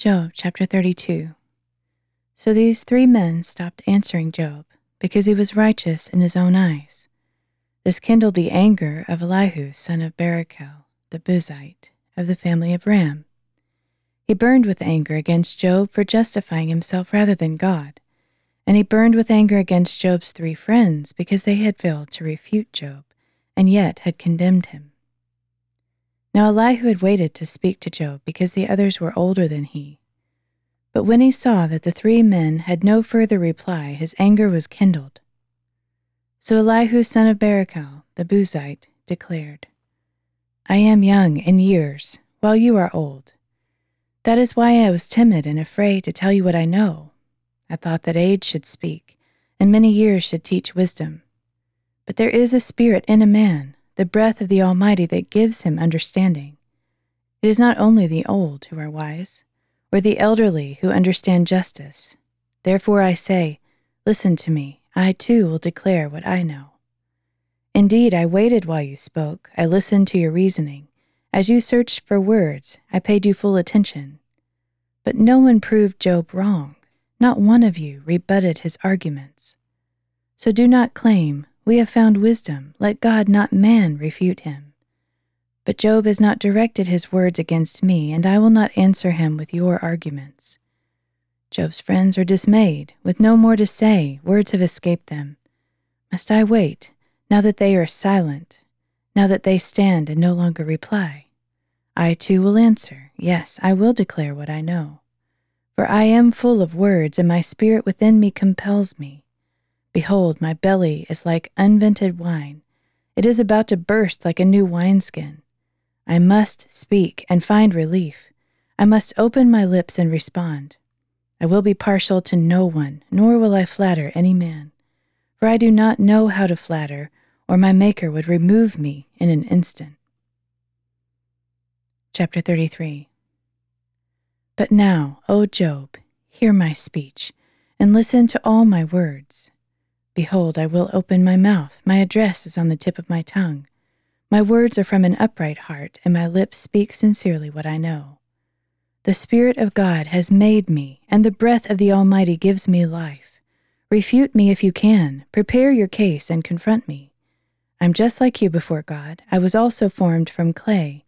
Job chapter 32. So these three men stopped answering Job because he was righteous in his own eyes. This kindled the anger of Elihu, son of Barachel, the Buzite, of the family of Ram. He burned with anger against Job for justifying himself rather than God, and he burned with anger against Job's three friends because they had failed to refute Job and yet had condemned him. Now Elihu had waited to speak to Job because the others were older than he. But when he saw that the three men had no further reply, his anger was kindled. So Elihu son of Barachel, the Buzite, declared, I am young in years, while you are old. That is why I was timid and afraid to tell you what I know. I thought that age should speak, and many years should teach wisdom. But there is a spirit in a man, the breath of the Almighty that gives him understanding. It is not only the old who are wise, or the elderly who understand justice. Therefore I say, Listen to me, I too will declare what I know. Indeed, I waited while you spoke, I listened to your reasoning. As you searched for words, I paid you full attention. But no one proved Job wrong, not one of you rebutted his arguments. So do not claim, we have found wisdom. Let God, not man, refute him. But Job has not directed his words against me, and I will not answer him with your arguments. Job's friends are dismayed. With no more to say, words have escaped them. Must I wait, now that they are silent, now that they stand and no longer reply? I too will answer, yes, I will declare what I know. For I am full of words, and my spirit within me compels me. Behold, my belly is like unvented wine. It is about to burst like a new wineskin. I must speak and find relief. I must open my lips and respond. I will be partial to no one, nor will I flatter any man. For I do not know how to flatter, or my Maker would remove me in an instant. Chapter 33 But now, O Job, hear my speech, and listen to all my words. Behold, I will open my mouth, my address is on the tip of my tongue. My words are from an upright heart, and my lips speak sincerely what I know. The Spirit of God has made me, and the breath of the Almighty gives me life. Refute me if you can, prepare your case, and confront me. I'm just like you before God. I was also formed from clay.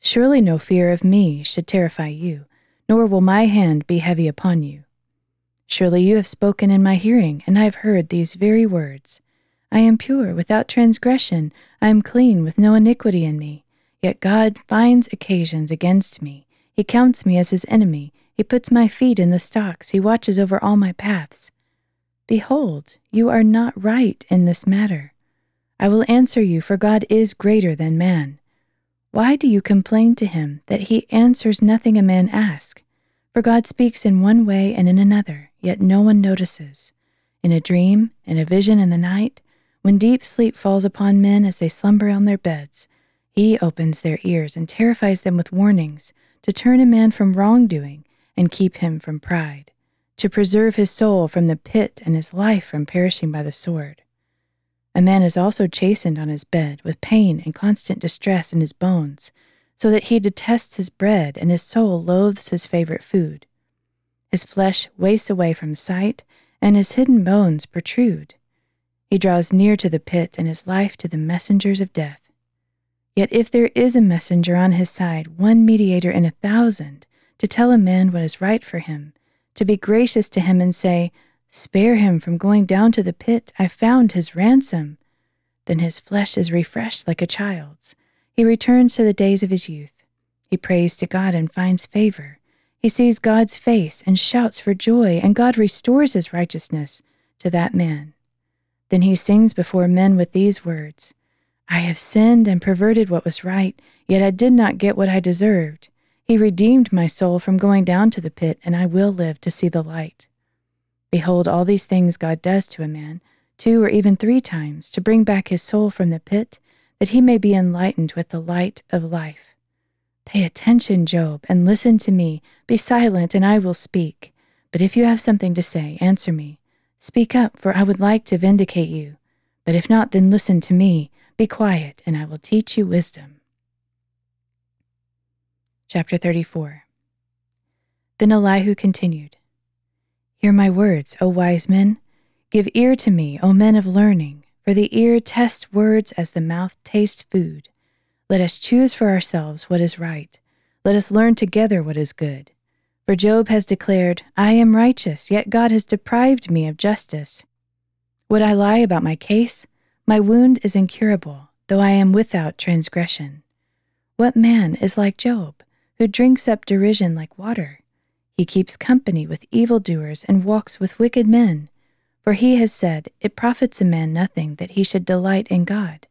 Surely no fear of me should terrify you, nor will my hand be heavy upon you. Surely you have spoken in my hearing, and I have heard these very words. I am pure, without transgression. I am clean, with no iniquity in me. Yet God finds occasions against me. He counts me as his enemy. He puts my feet in the stocks. He watches over all my paths. Behold, you are not right in this matter. I will answer you, for God is greater than man. Why do you complain to him that he answers nothing a man asks? For God speaks in one way and in another yet no one notices. In a dream, in a vision in the night, when deep sleep falls upon men as they slumber on their beds, he opens their ears and terrifies them with warnings to turn a man from wrongdoing and keep him from pride, to preserve his soul from the pit and his life from perishing by the sword. A man is also chastened on his bed with pain and constant distress in his bones, so that he detests his bread and his soul loathes his favorite food. His flesh wastes away from sight, and his hidden bones protrude. He draws near to the pit and his life to the messengers of death. Yet if there is a messenger on his side, one mediator in a thousand, to tell a man what is right for him, to be gracious to him and say, Spare him from going down to the pit, I found his ransom. Then his flesh is refreshed like a child's. He returns to the days of his youth. He prays to God and finds favor. He sees God's face and shouts for joy, and God restores his righteousness to that man. Then he sings before men with these words I have sinned and perverted what was right, yet I did not get what I deserved. He redeemed my soul from going down to the pit, and I will live to see the light. Behold, all these things God does to a man, two or even three times, to bring back his soul from the pit, that he may be enlightened with the light of life. Pay attention, Job, and listen to me. Be silent, and I will speak. But if you have something to say, answer me. Speak up, for I would like to vindicate you. But if not, then listen to me. Be quiet, and I will teach you wisdom. Chapter 34 Then Elihu continued Hear my words, O wise men. Give ear to me, O men of learning, for the ear tests words as the mouth tastes food. Let us choose for ourselves what is right. Let us learn together what is good. For Job has declared, I am righteous, yet God has deprived me of justice. Would I lie about my case? My wound is incurable, though I am without transgression. What man is like Job, who drinks up derision like water? He keeps company with evildoers and walks with wicked men. For he has said, It profits a man nothing that he should delight in God.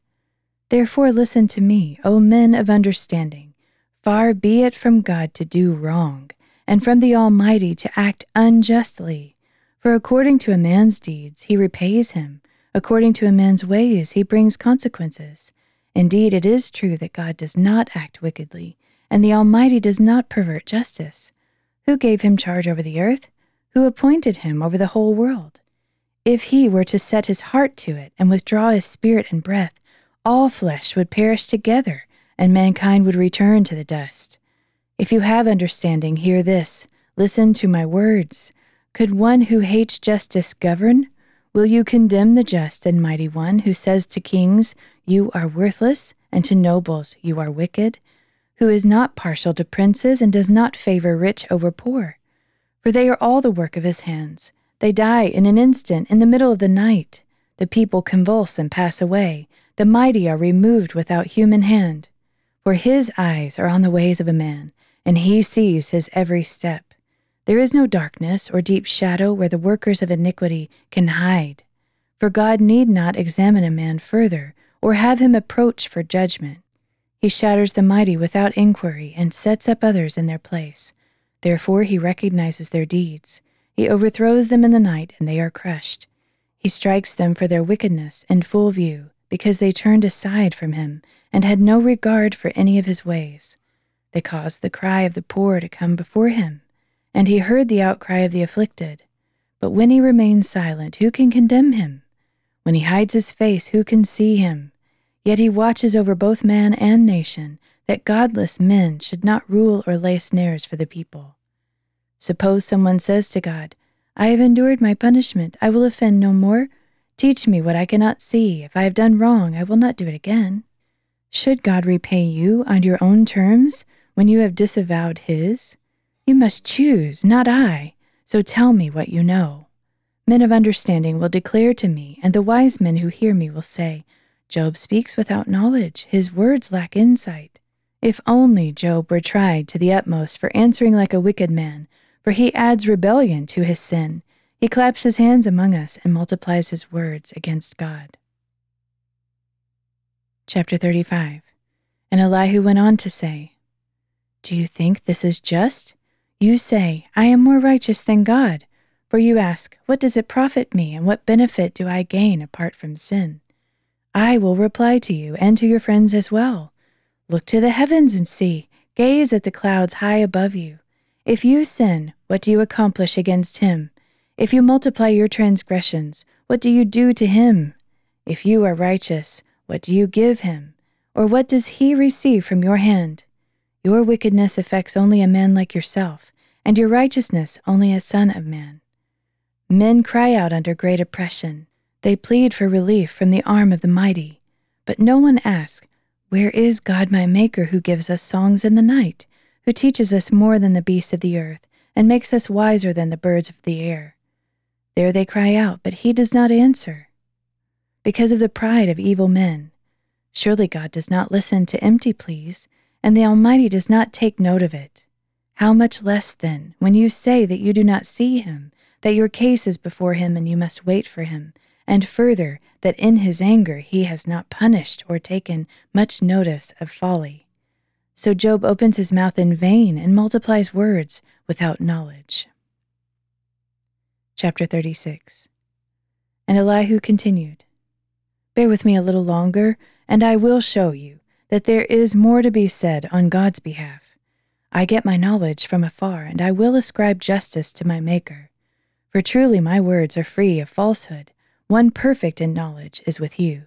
Therefore listen to me, O men of understanding. Far be it from God to do wrong, and from the Almighty to act unjustly. For according to a man's deeds he repays him, according to a man's ways he brings consequences. Indeed, it is true that God does not act wickedly, and the Almighty does not pervert justice. Who gave him charge over the earth? Who appointed him over the whole world? If he were to set his heart to it and withdraw his spirit and breath, all flesh would perish together, and mankind would return to the dust. If you have understanding, hear this. Listen to my words. Could one who hates justice govern? Will you condemn the just and mighty one who says to kings, You are worthless, and to nobles, You are wicked? Who is not partial to princes and does not favor rich over poor? For they are all the work of his hands. They die in an instant, in the middle of the night. The people convulse and pass away. The mighty are removed without human hand. For his eyes are on the ways of a man, and he sees his every step. There is no darkness or deep shadow where the workers of iniquity can hide. For God need not examine a man further, or have him approach for judgment. He shatters the mighty without inquiry and sets up others in their place. Therefore he recognizes their deeds. He overthrows them in the night, and they are crushed. He strikes them for their wickedness in full view, because they turned aside from him and had no regard for any of his ways. They caused the cry of the poor to come before him, and he heard the outcry of the afflicted. But when he remains silent, who can condemn him? When he hides his face, who can see him? Yet he watches over both man and nation, that godless men should not rule or lay snares for the people. Suppose someone says to God, I have endured my punishment, I will offend no more. Teach me what I cannot see. If I have done wrong, I will not do it again. Should God repay you on your own terms? when you have disavowed his? You must choose, not I. So tell me what you know. Men of understanding will declare to me, and the wise men who hear me will say, Job speaks without knowledge, his words lack insight. If only Job were tried to the utmost for answering like a wicked man, for he adds rebellion to his sin. He claps his hands among us and multiplies his words against God. Chapter 35 And Elihu went on to say, do you think this is just? You say, I am more righteous than God. For you ask, What does it profit me, and what benefit do I gain apart from sin? I will reply to you and to your friends as well. Look to the heavens and see, gaze at the clouds high above you. If you sin, what do you accomplish against him? If you multiply your transgressions, what do you do to him? If you are righteous, what do you give him? Or what does he receive from your hand? Your wickedness affects only a man like yourself, and your righteousness only a son of man. Men cry out under great oppression. They plead for relief from the arm of the mighty. But no one asks, Where is God my Maker who gives us songs in the night, who teaches us more than the beasts of the earth, and makes us wiser than the birds of the air? There they cry out, but he does not answer. Because of the pride of evil men. Surely God does not listen to empty pleas and the Almighty does not take note of it. How much less, then, when you say that you do not see him, that your case is before him and you must wait for him, and further, that in his anger he has not punished or taken much notice of folly. So Job opens his mouth in vain and multiplies words without knowledge. Chapter 36 And Elihu continued, Bear with me a little longer, and I will show you that there is more to be said on God's behalf. I get my knowledge from afar, and I will ascribe justice to my Maker. For truly my words are free of falsehood. One perfect in knowledge is with you.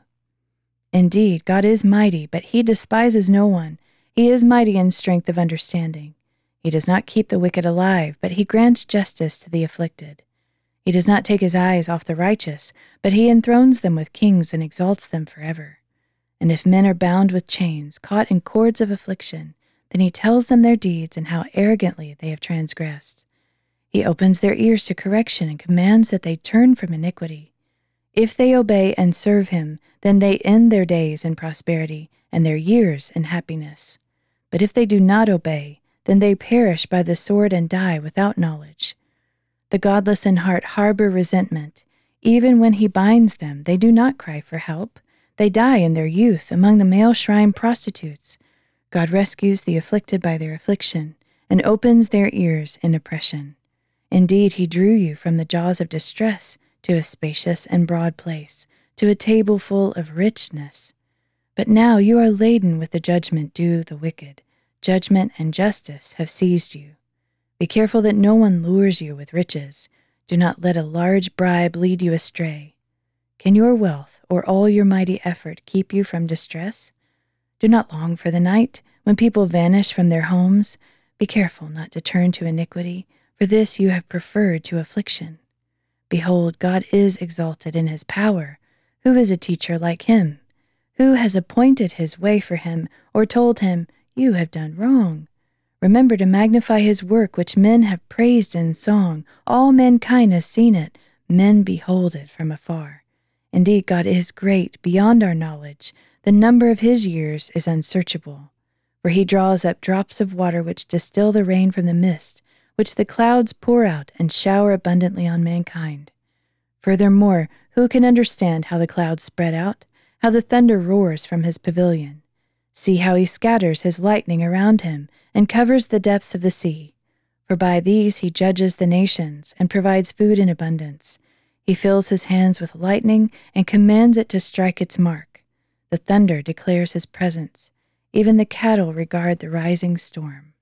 Indeed, God is mighty, but he despises no one. He is mighty in strength of understanding. He does not keep the wicked alive, but he grants justice to the afflicted. He does not take his eyes off the righteous, but he enthrones them with kings and exalts them forever. And if men are bound with chains, caught in cords of affliction, then he tells them their deeds and how arrogantly they have transgressed. He opens their ears to correction and commands that they turn from iniquity. If they obey and serve him, then they end their days in prosperity and their years in happiness. But if they do not obey, then they perish by the sword and die without knowledge. The godless in heart harbor resentment. Even when he binds them, they do not cry for help. They die in their youth among the male shrine prostitutes. God rescues the afflicted by their affliction and opens their ears in oppression. Indeed, he drew you from the jaws of distress to a spacious and broad place, to a table full of richness. But now you are laden with the judgment due the wicked. Judgment and justice have seized you. Be careful that no one lures you with riches. Do not let a large bribe lead you astray. Can your wealth or all your mighty effort keep you from distress? Do not long for the night when people vanish from their homes. Be careful not to turn to iniquity, for this you have preferred to affliction. Behold, God is exalted in his power. Who is a teacher like him? Who has appointed his way for him, or told him, You have done wrong? Remember to magnify his work which men have praised in song. All mankind has seen it, men behold it from afar. Indeed, God is great beyond our knowledge. The number of his years is unsearchable. For he draws up drops of water which distill the rain from the mist, which the clouds pour out and shower abundantly on mankind. Furthermore, who can understand how the clouds spread out, how the thunder roars from his pavilion? See how he scatters his lightning around him and covers the depths of the sea. For by these he judges the nations and provides food in abundance. He fills his hands with lightning and commands it to strike its mark. The thunder declares his presence. Even the cattle regard the rising storm.